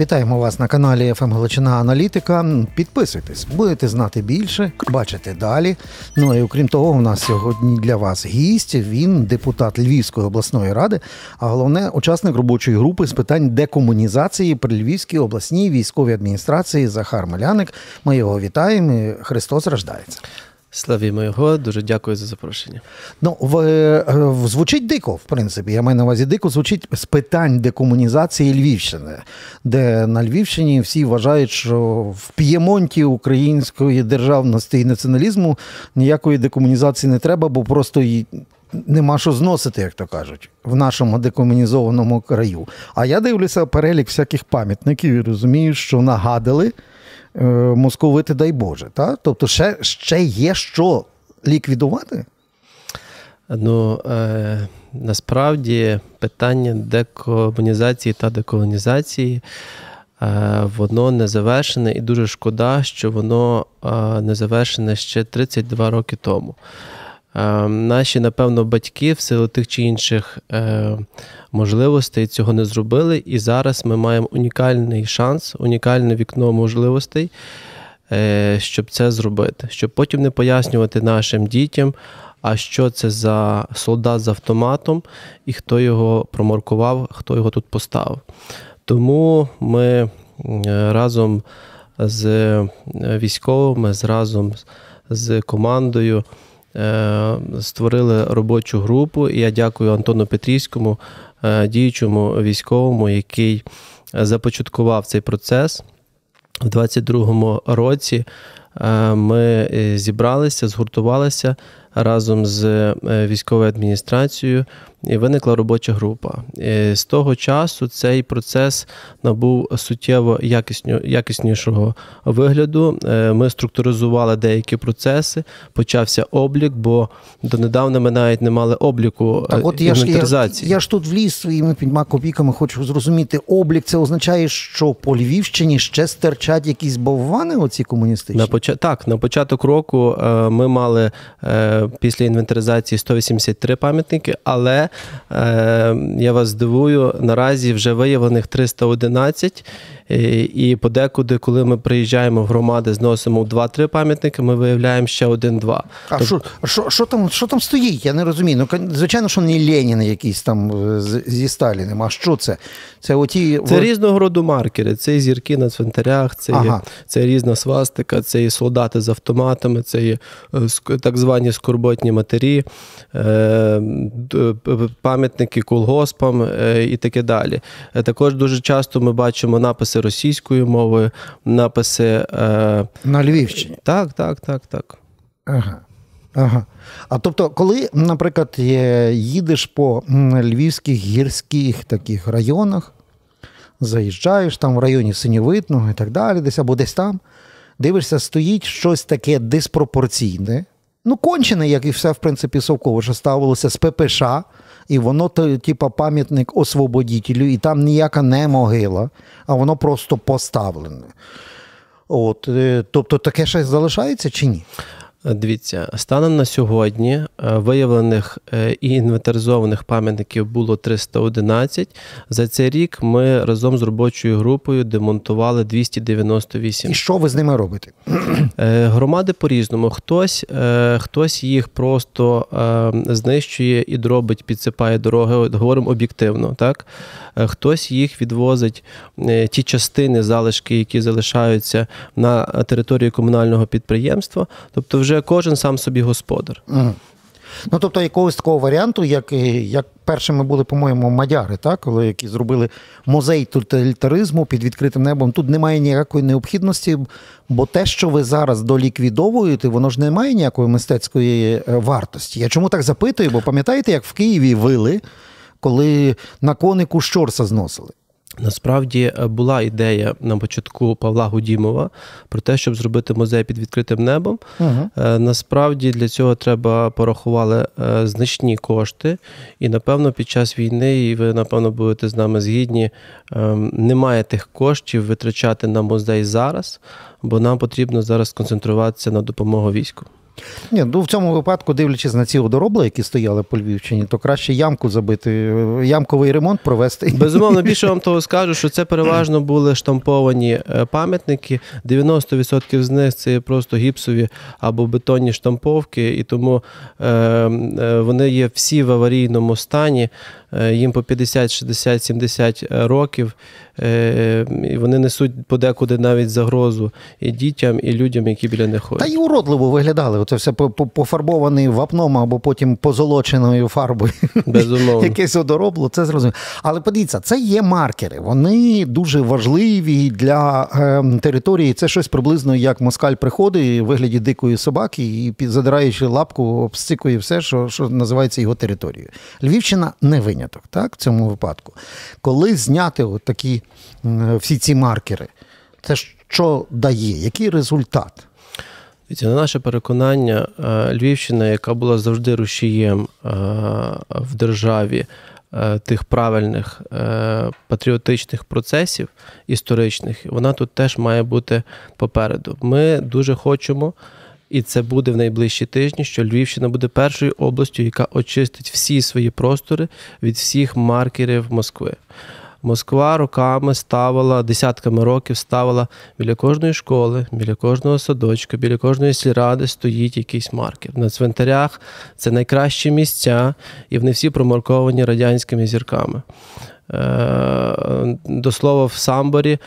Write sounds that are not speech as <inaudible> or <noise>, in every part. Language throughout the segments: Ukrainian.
Вітаємо вас на каналі «ФМ Галичина Аналітика. Підписуйтесь, будете знати більше, бачите далі. Ну і окрім того, у нас сьогодні для вас гість. Він депутат Львівської обласної ради, а головне учасник робочої групи з питань декомунізації при Львівській обласній військовій адміністрації Захар Маляник. Ми його вітаємо. Христос рождається. Славімо його, дуже дякую за запрошення. Ну, в, в, звучить дико, в принципі. Я маю на увазі дико звучить з питань декомунізації Львівщини, де на Львівщині всі вважають, що в п'ємонті української державності і націоналізму ніякої декомунізації не треба, бо просто й нема що зносити, як то кажуть, в нашому декомунізованому краю. А я дивлюся перелік всяких пам'ятників і розумію, що нагадали. Е, московити, дай Боже. Та? Тобто ще ще є що ліквідувати? Ну, е, насправді питання декомунізації та деколонізації е, воно не завершене, і дуже шкода, що воно е, не завершене ще 32 роки тому. Е, наші, напевно, батьки в силу тих чи інших е, можливостей цього не зробили. І зараз ми маємо унікальний шанс, унікальне вікно можливостей, е, щоб це зробити, щоб потім не пояснювати нашим дітям. А що це за солдат з автоматом, і хто його промаркував, хто його тут поставив. Тому ми разом з військовими, разом з командою створили робочу групу, і я дякую Антону Петрівському, е, діючому військовому, який започаткував цей процес. У 22-му році е, ми зібралися, згуртувалися разом з військовою адміністрацією і виникла робоча група. І З того часу цей процес набув суттєво якіснішого вигляду. Е, ми структуризували деякі процеси, почався облік, бо донедавна ми навіть не мали обліку так, от інвентаризації. Я, я, я ж тут вліз своїми п'ятьма копійками хочу зрозуміти, облік це означає, що по Львівщині ще стерчать якісь боввани оці комуністичні? На. Так, на початок року е, ми мали е, після інвентаризації 183 пам'ятники, але Е, я вас здивую, наразі вже виявлених 311. Е, і подекуди, коли ми приїжджаємо в громади, зносимо 2-3 пам'ятники, ми виявляємо ще один-два. А що що, що, там що там стоїть? Я не розумію. Ну, Звичайно, що не Ленін якийсь там зі Сталіним. А що це? Це оті... Це різного роду маркери. Це і зірки на цвинтарях, це ага. це різна свастика, це і солдати з автоматами, це і так звані скорботні матері, пам'ятники колгоспам і таке далі. Також дуже часто ми бачимо написи російською мовою, написи е... на Львівщині. Так, так, так, так. Ага. Ага. А тобто, коли, наприклад, їдеш по львівських гірських таких районах, заїжджаєш там в районі Синьовитного і так далі, десь або десь там, дивишся, стоїть щось таке диспропорційне. Ну, кончене, як і все, в принципі, Совковича ставилося з ППШ, і воно, типа, пам'ятник освободітелю, і там ніяка не могила, а воно просто поставлене. От, е, Тобто таке ще залишається чи ні? Дивіться, станом на сьогодні е, виявлених е, і інвентаризованих пам'ятників було 311. За цей рік ми разом з робочою групою демонтували 298. І що ви з ними робите? Е, громади по-різному. Хтось хтось їх просто знищує і дробить, підсипає дороги. Говоримо об'єктивно. так? Хтось їх відвозить, ті частини, залишки, які залишаються на території комунального підприємства. Тобто, вже вже кожен сам собі господар. Угу. Ну, тобто, якогось такого варіанту, як як першими були, по-моєму, мадяри, так? коли які зробили музей тоталітаризму під відкритим небом, тут немає ніякої необхідності, бо те, що ви зараз доліквідовуєте, воно ж не має ніякої мистецької е, вартості. Я чому так запитую? Бо пам'ятаєте, як в Києві вили, коли на конику щорса зносили? Насправді е, була ідея на початку Павла Гудімова про те, щоб зробити музей під відкритим небом. Угу. Насправді для цього треба порахували е, значні кошти, і напевно під час війни, і ви напевно будете з нами згідні, ем, немає тих коштів витрачати на музей зараз, бо нам потрібно зараз концентруватися на допомогу війську. Ні, ну В цьому випадку, дивлячись на ці одоробли, які стояли по Львівщині, то краще ямку забити, ямковий ремонт провести. Безумовно, <laughs> більше вам того скажу, що це переважно були штамповані е, пам'ятники. 90% з них це просто гіпсові або бетонні штамповки, і тому е, е, вони є всі в аварійному стані. Е, їм по 50, 60, 70 років, е, і вони несуть подекуди навіть загрозу і дітям, і людям, які біля них ходять. Та й уродливо виглядали. Оце все пофарбований вапном або потім позолоченою фарбою. Безумовно. <laughs> Якесь одоробло, це зрозуміло. Але подивіться, це є маркери. Вони дуже важливі для е, території. Це щось приблизно як москаль приходить у вигляді дикої собаки і задираючи лапку, обстикує все, що, що називається його територією. Львівщина не виняток виняток, так, в цьому випадку. Коли зняти от такі всі ці маркери, це що дає? Який результат? На наше переконання, е, Львівщина, яка була завжди рушієм е, в державі е, тих правильних патріотичних процесів історичних, вона тут теж має бути попереду. Ми дуже хочемо і це буде в найближчі тижні, що Львівщина буде першою областю, яка очистить всі свої простори від всіх маркерів Москви. Москва роками ставила, десятками років ставила біля кожної школи, біля кожного садочка, біля кожної сільради стоїть якийсь маркер. На цвинтарях це найкращі місця, і вони всі промарковані радянськими зірками. Е, до слова, в Самборі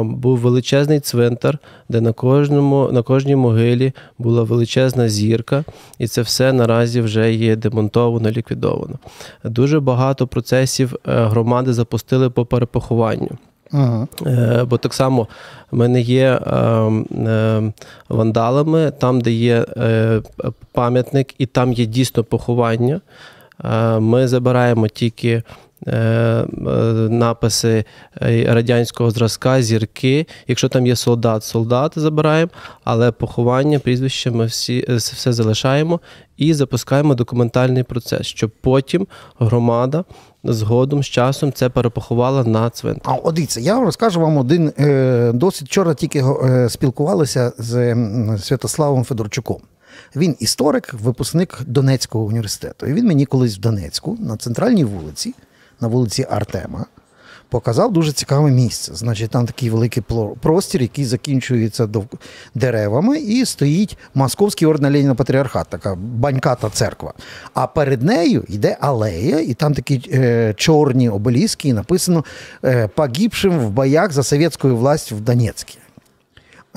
був величезний цвинтар, де на кожному, на кожній могилі була величезна зірка, і це все наразі вже є демонтовано, ліквідовано. Дуже багато процесів е, громади запустили по перепохованню. Ага. Е, бо так само ми не є вандалами, там, де є пам'ятник, і там є дійсно поховання. Ми забираємо тільки Е, е, написи е, радянського зразка, зірки. Якщо там є солдат, солдат забираємо, але поховання, прізвище ми всі все залишаємо і запускаємо документальний процес, щоб потім громада. Згодом з часом це перепоховала на цвинтар. А от дивіться, я розкажу вам один досить вчора тільки спілкувалися з Святославом Федорчуком. Він історик, випускник Донецького університету. І він мені колись в Донецьку на центральній вулиці на вулиці Артема. Показав дуже цікаве місце. Значить, там такий великий простір, який закінчується деревами, і стоїть Московський орден Леніна Патріархат, така баньката церква. А перед нею йде алея, і там такі е, чорні обеліски, і написано е, погибшим в боях за совєтську власть в Донецьку.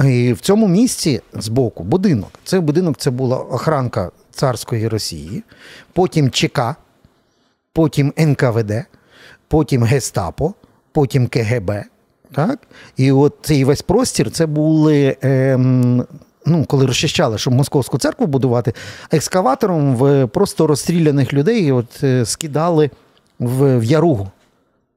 І в цьому місці збоку будинок. Цей будинок це була охранка царської Росії, потім ЧК, потім НКВД потім Гестапо, потім КГБ. Так? І от цей весь простір це були. Е, Ну, коли розчищали, щоб московську церкву будувати, екскаватором в просто розстріляних людей от, е, скидали в, в яругу.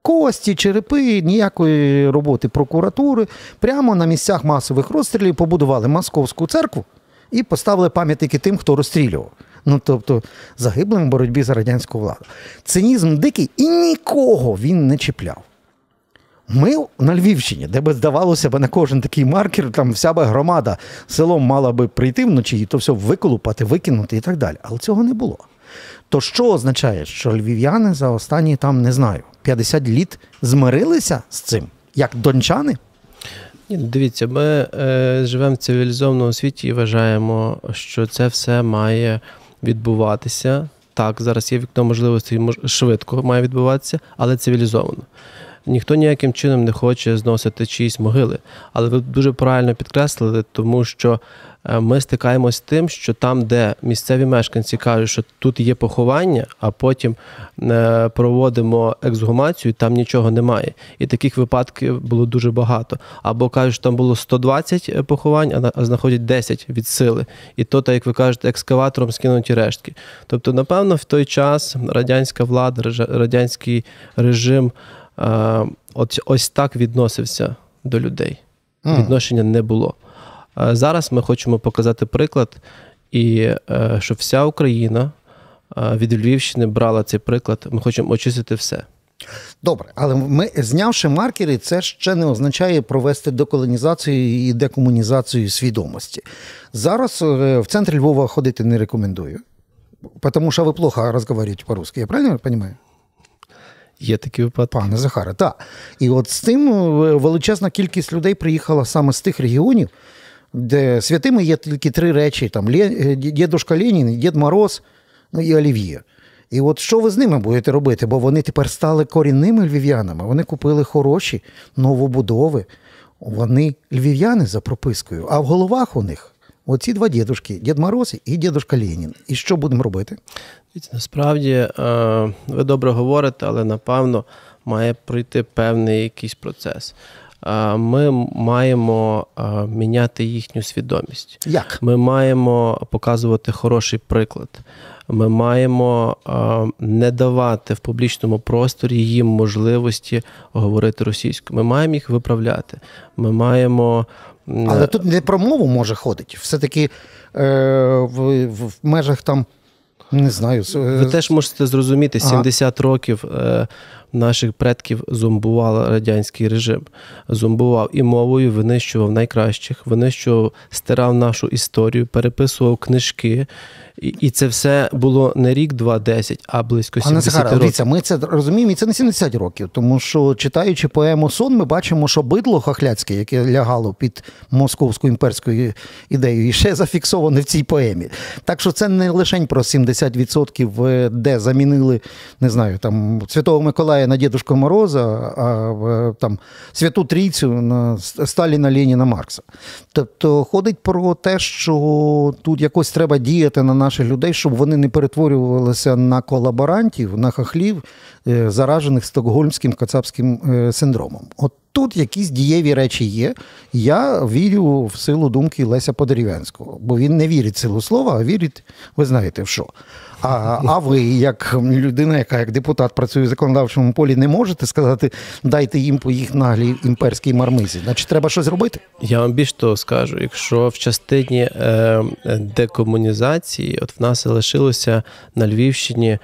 Кості, черепи, ніякої роботи прокуратури. Прямо на місцях масових розстрілів побудували московську церкву і поставили пам'ятники тим, хто розстрілював ну тобто загиблим в боротьбі за радянську владу. Цинізм дикий і нікого він не чіпляв. Ми на Львівщині, де би здавалося б на кожен такий маркер, там вся би громада селом мала би прийти вночі і то все виколупати, викинути і так далі. Але цього не було. То що означає, що львів'яни за останні там не знаю 50 літ змирилися з цим, як дончани? Ні, ну, Дивіться, ми е, живемо в цивілізованому світі і вважаємо, що це все має відбуватися. Так, зараз є вікно можливості швидко має відбуватися, але цивілізовано. Ніхто ніяким чином не хоче зносити чиїсь могили. Але ви дуже правильно підкреслили, тому що Е, ми стикаємось з тим, що там, де місцеві мешканці кажуть, що тут є поховання, а потім е, проводимо ексгумацію, там нічого немає. І таких випадків було дуже багато. Або кажуть, що там було 120 е, поховань, а знаходять 10 від сили. І то, так, як ви кажете, екскаватором скинуті рештки. Тобто, напевно, в той час радянська влада, радянський режим ось, ось так відносився до людей. Відношення не було. Зараз ми хочемо показати приклад, і е, щоб вся Україна від Львівщини брала цей приклад. Ми хочемо очистити все. Добре, але ми, знявши маркери, це ще не означає провести деколонізацію і декомунізацію свідомості. Зараз е, в центрі Львова ходити не рекомендую, тому що ви плохо розмовляєте по-русски. Я правильно розумію? Є такі випадки. Пане Захаре, так. І от з цим е, величезна кількість людей приїхала саме з тих регіонів, де святими є тільки три речі: там е, Дідушка Ленін, Дід Мороз ну, і Олів'є. І от що ви з ними будете робити? Бо вони тепер стали корінними львів'янами. Вони купили хороші новобудови. Вони львів'яни за пропискою, а в головах у них оці два дідушки Дід Мороз і дідушка Ленін. І що будемо робити? Насправді е, ви добре говорите, але напевно має пройти певний якийсь процес. Е, ми маємо е, міняти їхню свідомість. Як? Ми маємо показувати хороший приклад. Ми маємо не давати в публічному просторі їм можливості говорити російською. Ми маємо їх виправляти. Ми маємо. Але тут не про мову може ходити. Все-таки е, в, в межах там не знаю. Ви теж можете зрозуміти, 70 ага. років е, наших предків зомбував радянський режим. Зомбував і мовою, винищував найкращих, винищував, стирав нашу історію, переписував книжки. І і це все було не рік, два, десять, а близько 70 Захара, років. Дивіться, ми це розуміємо, і це не 70 років, тому що читаючи поему Сон, ми бачимо, що бидло хохляцьке, яке лягало під московську імперську ідею, і ще зафіксоване в цій поемі. Так що це не лише про 70%, е, де замінили, не знаю, там Святого Миколая на Дідушку Мороза, а там Святу Трійцю на Сталіна Леніна Маркса. Тобто ходить про те, що тут якось треба діяти на наших людей, щоб вони не перетворювалися на колаборантів, на хахлів, заражених стокгольмським кацапським е, синдромом. От тут якісь дієві речі є. Я вірю в силу думки Леся Подерев'янського, бо він не вірить в силу слова, а вірить, ви знаєте, в що. А а ви, як людина, яка як депутат працює в законодавчому полі, не можете сказати, дайте їм по їх наглій імперській мармизі. Значить, треба щось робити? Я вам більш того скажу, якщо в частині е, декомунізації, от в нас залишилося на Львівщині е,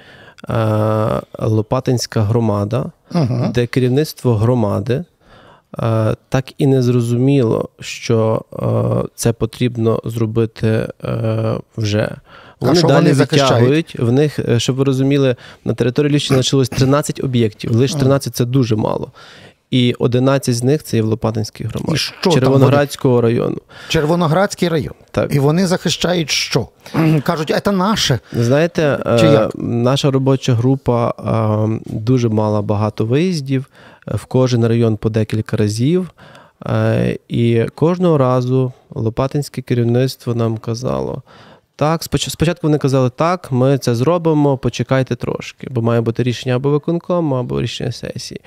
Лопатинська громада, угу. де керівництво громади. Е, так і не зрозуміло, що е, це потрібно зробити е, вже. Вони а далі вони витягують. В них, щоб ви розуміли, на території Львівщини лишилось 13 об'єктів. Лише 13 це дуже мало. І 11 з них це є в Лопатинській громаді Червоноградського району. Червоноградський район. Так. І вони захищають що? <clears throat> Кажуть, це наше. Знаєте, Чи як? наша робоча група дуже мала багато виїздів в кожен район по декілька разів. Е, і кожного разу Лопатинське керівництво нам казало. Так, спочатку вони казали, так, ми це зробимо, почекайте трошки, бо має бути рішення або виконкому, або рішення сесії.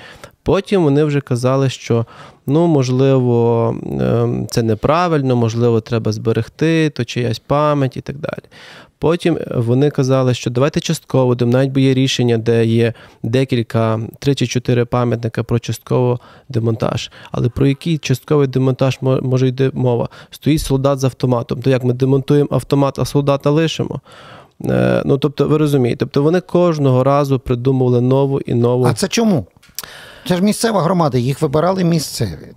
Потім вони вже казали, що ну, можливо, ем, це неправильно, можливо, треба зберегти, то чиясь пам'ять і так далі. Потім вони казали, що давайте частково, де навіть бо є рішення, де є декілька, три чи чотири пам'ятника про частково демонтаж. Але про який частковий демонтаж може йти мова? Стоїть солдат з автоматом. То як ми демонтуємо автомат, а солдата лишимо? Е, ну, тобто, ви розумієте, тобто вони кожного разу придумували нову і нову. А це чому? Це ж місцева громада, їх вибирали місцеві.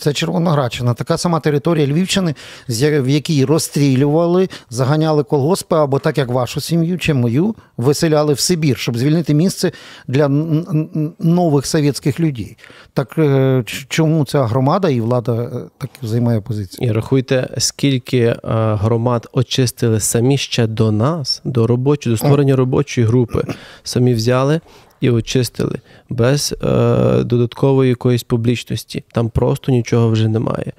Це Червоноградщина, така сама територія Львівщини, в якій розстрілювали, заганяли колгоспи, або так як вашу сім'ю чи мою виселяли в Сибір, щоб звільнити місце для нових совєтських людей. Так е, чому ця громада і влада е, так займає позицію? І рахуйте, скільки е, громад очистили самі ще до нас, до робочої, до створення робочої групи, самі взяли і очистили без е, додаткової якоїсь публічності. Там просто нічого вже немає.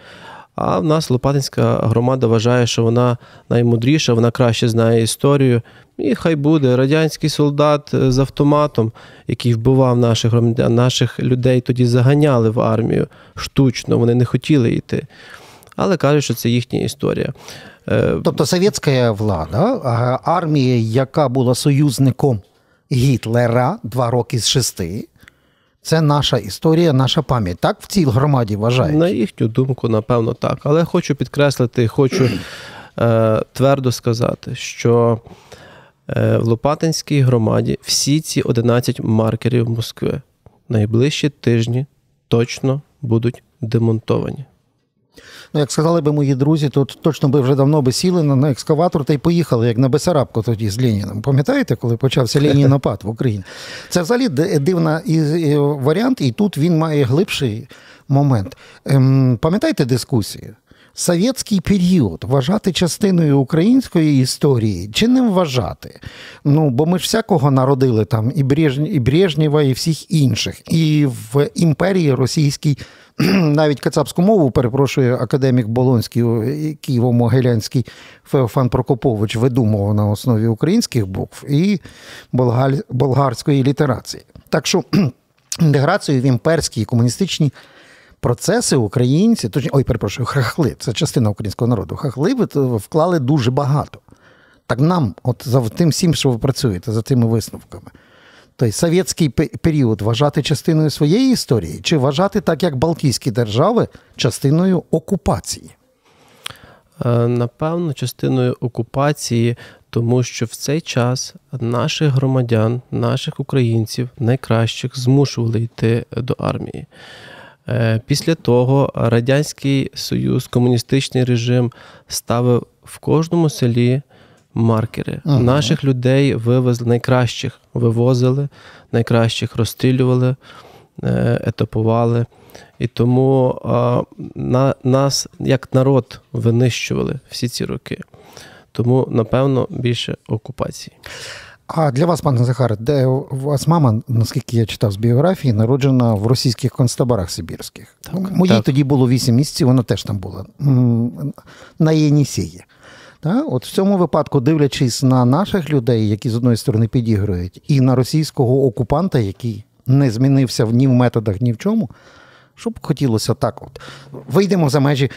А в нас Лопатинська громада вважає, що вона наймудріша, вона краще знає історію. І хай буде радянський солдат з автоматом, який вбивав наших громадян, наших людей тоді заганяли в армію штучно, вони не хотіли йти. Але кажуть, що це їхня історія. Е, тобто совєтська влада, армія, яка була союзником Гітлера два роки з шести. Це наша історія, наша пам'ять. Так в цій громаді вважають? На їхню думку, напевно, так. Але хочу підкреслити, хочу е, твердо сказати, що Е, В Лопатинській громаді всі ці 11 маркерів Москви найближчі тижні точно будуть демонтовані. Ну, як сказали би мої друзі, то точно би вже давно би сіли на, екскаватор та й поїхали, як на Бесарабку тоді з Леніном. Пам'ятаєте, коли почався <laughs> Ленінопад в Україні? Це взагалі д- дивна і, і варіант, і тут він має глибший момент. Ем, пам'ятаєте дискусію? Совєтський період вважати частиною української історії чи не вважати? Ну, бо ми ж всякого народили там і, Брежні, і Брежнєва, і всіх інших. І в імперії російській <clears throat> навіть кацапську мову, перепрошую, академік Болонський, Києво-Могилянський Феофан Прокопович видумував на основі українських букв і болгарської літерації. Так що <clears throat> інтеграцію в імперські і комуністичні процеси українці, точні, ой, перепрошую, хахли, це частина українського народу. Хахли вклали дуже багато. Так нам, от за тим всім, що ви працюєте, за тими висновками. Тобто совєтський період вважати частиною своєї історії, чи вважати так, як Балтійські держави, частиною окупації? Е, Напевно, частиною окупації, тому що в цей час наших громадян, наших українців, найкращих, змушували йти до армії. Е, Після того Радянський Союз, комуністичний режим ставив в кожному селі маркери. Ага. Наших людей вивезли найкращих, вивозили, найкращих розстрілювали, е, етапували. І тому а, на, нас як народ винищували всі ці роки. Тому, напевно, більше окупації. А для вас, пане Захаре, де у вас мама, наскільки я читав з біографії, народжена в російських концтаборах Сибірських. Так, Моїй так. тоді було 8 місяців, вона теж там була на Єнісії. Та? От в цьому випадку, дивлячись на наших людей, які з одної сторони підігрують, і на російського окупанта, який не змінився ні в методах, ні в чому. Що б хотілося так, от вийдемо за межі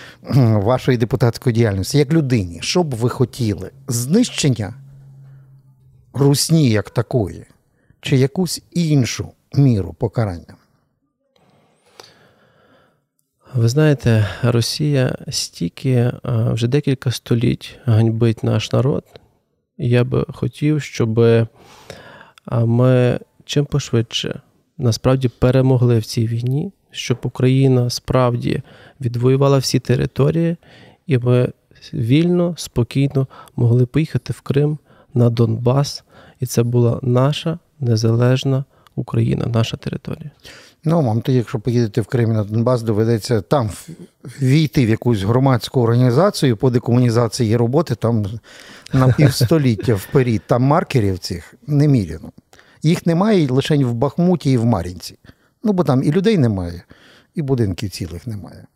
вашої депутатської діяльності, як людині, що б ви хотіли? Знищення русні як такої, чи якусь іншу міру покарання? Ви знаєте, Росія стільки вже декілька століть ганьбить наш народ. Я би хотів, щоб ми чим пошвидше насправді перемогли в цій війні, щоб Україна справді відвоювала всі території, і ми вільно, спокійно могли поїхати в Крим на Донбас, і це була наша незалежна Україна, наша територія. Ну, вам тоді, якщо поїдете в Крим на Донбас, доведеться там війти в якусь громадську організацію по декомунізації роботи, там на півстоліття вперед. Там маркерів цих неміряно. Їх немає лише в Бахмуті і в Мар'їнці. Ну, бо там і людей немає, і будинків цілих немає.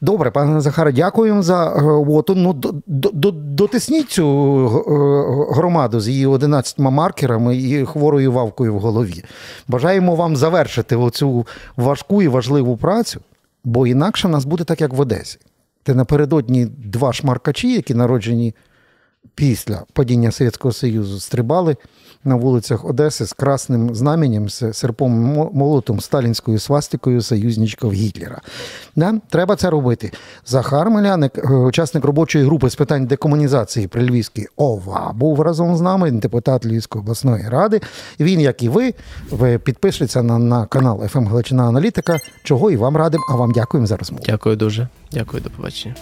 Добре, пане Захаре, дякуємо за е, от, ну, до- до- до- дотисніть цю е, громаду з її 11 маркерами і хворою вавкою в голові. Бажаємо вам завершити оцю важку і важливу працю, бо інакше нас буде так, як в Одесі. Де напередодні два шмаркачі, які народжені після падіння Совєтського Союзу, стрибали на вулицях Одеси з красним знаменем, з серпом молотом, сталінською свастикою союзничків Гітлера. Да? Треба це робити. Захар Меляник, е, учасник робочої групи з питань декомунізації при Львівській ОВА, був разом з нами, депутат Львівської обласної ради. Він, як і ви, ви підпишіться на, на канал «ФМ Галичина Аналітика, чого і вам радим, а вам дякуємо за розмову. Дякую дуже. Дякую, до побачення.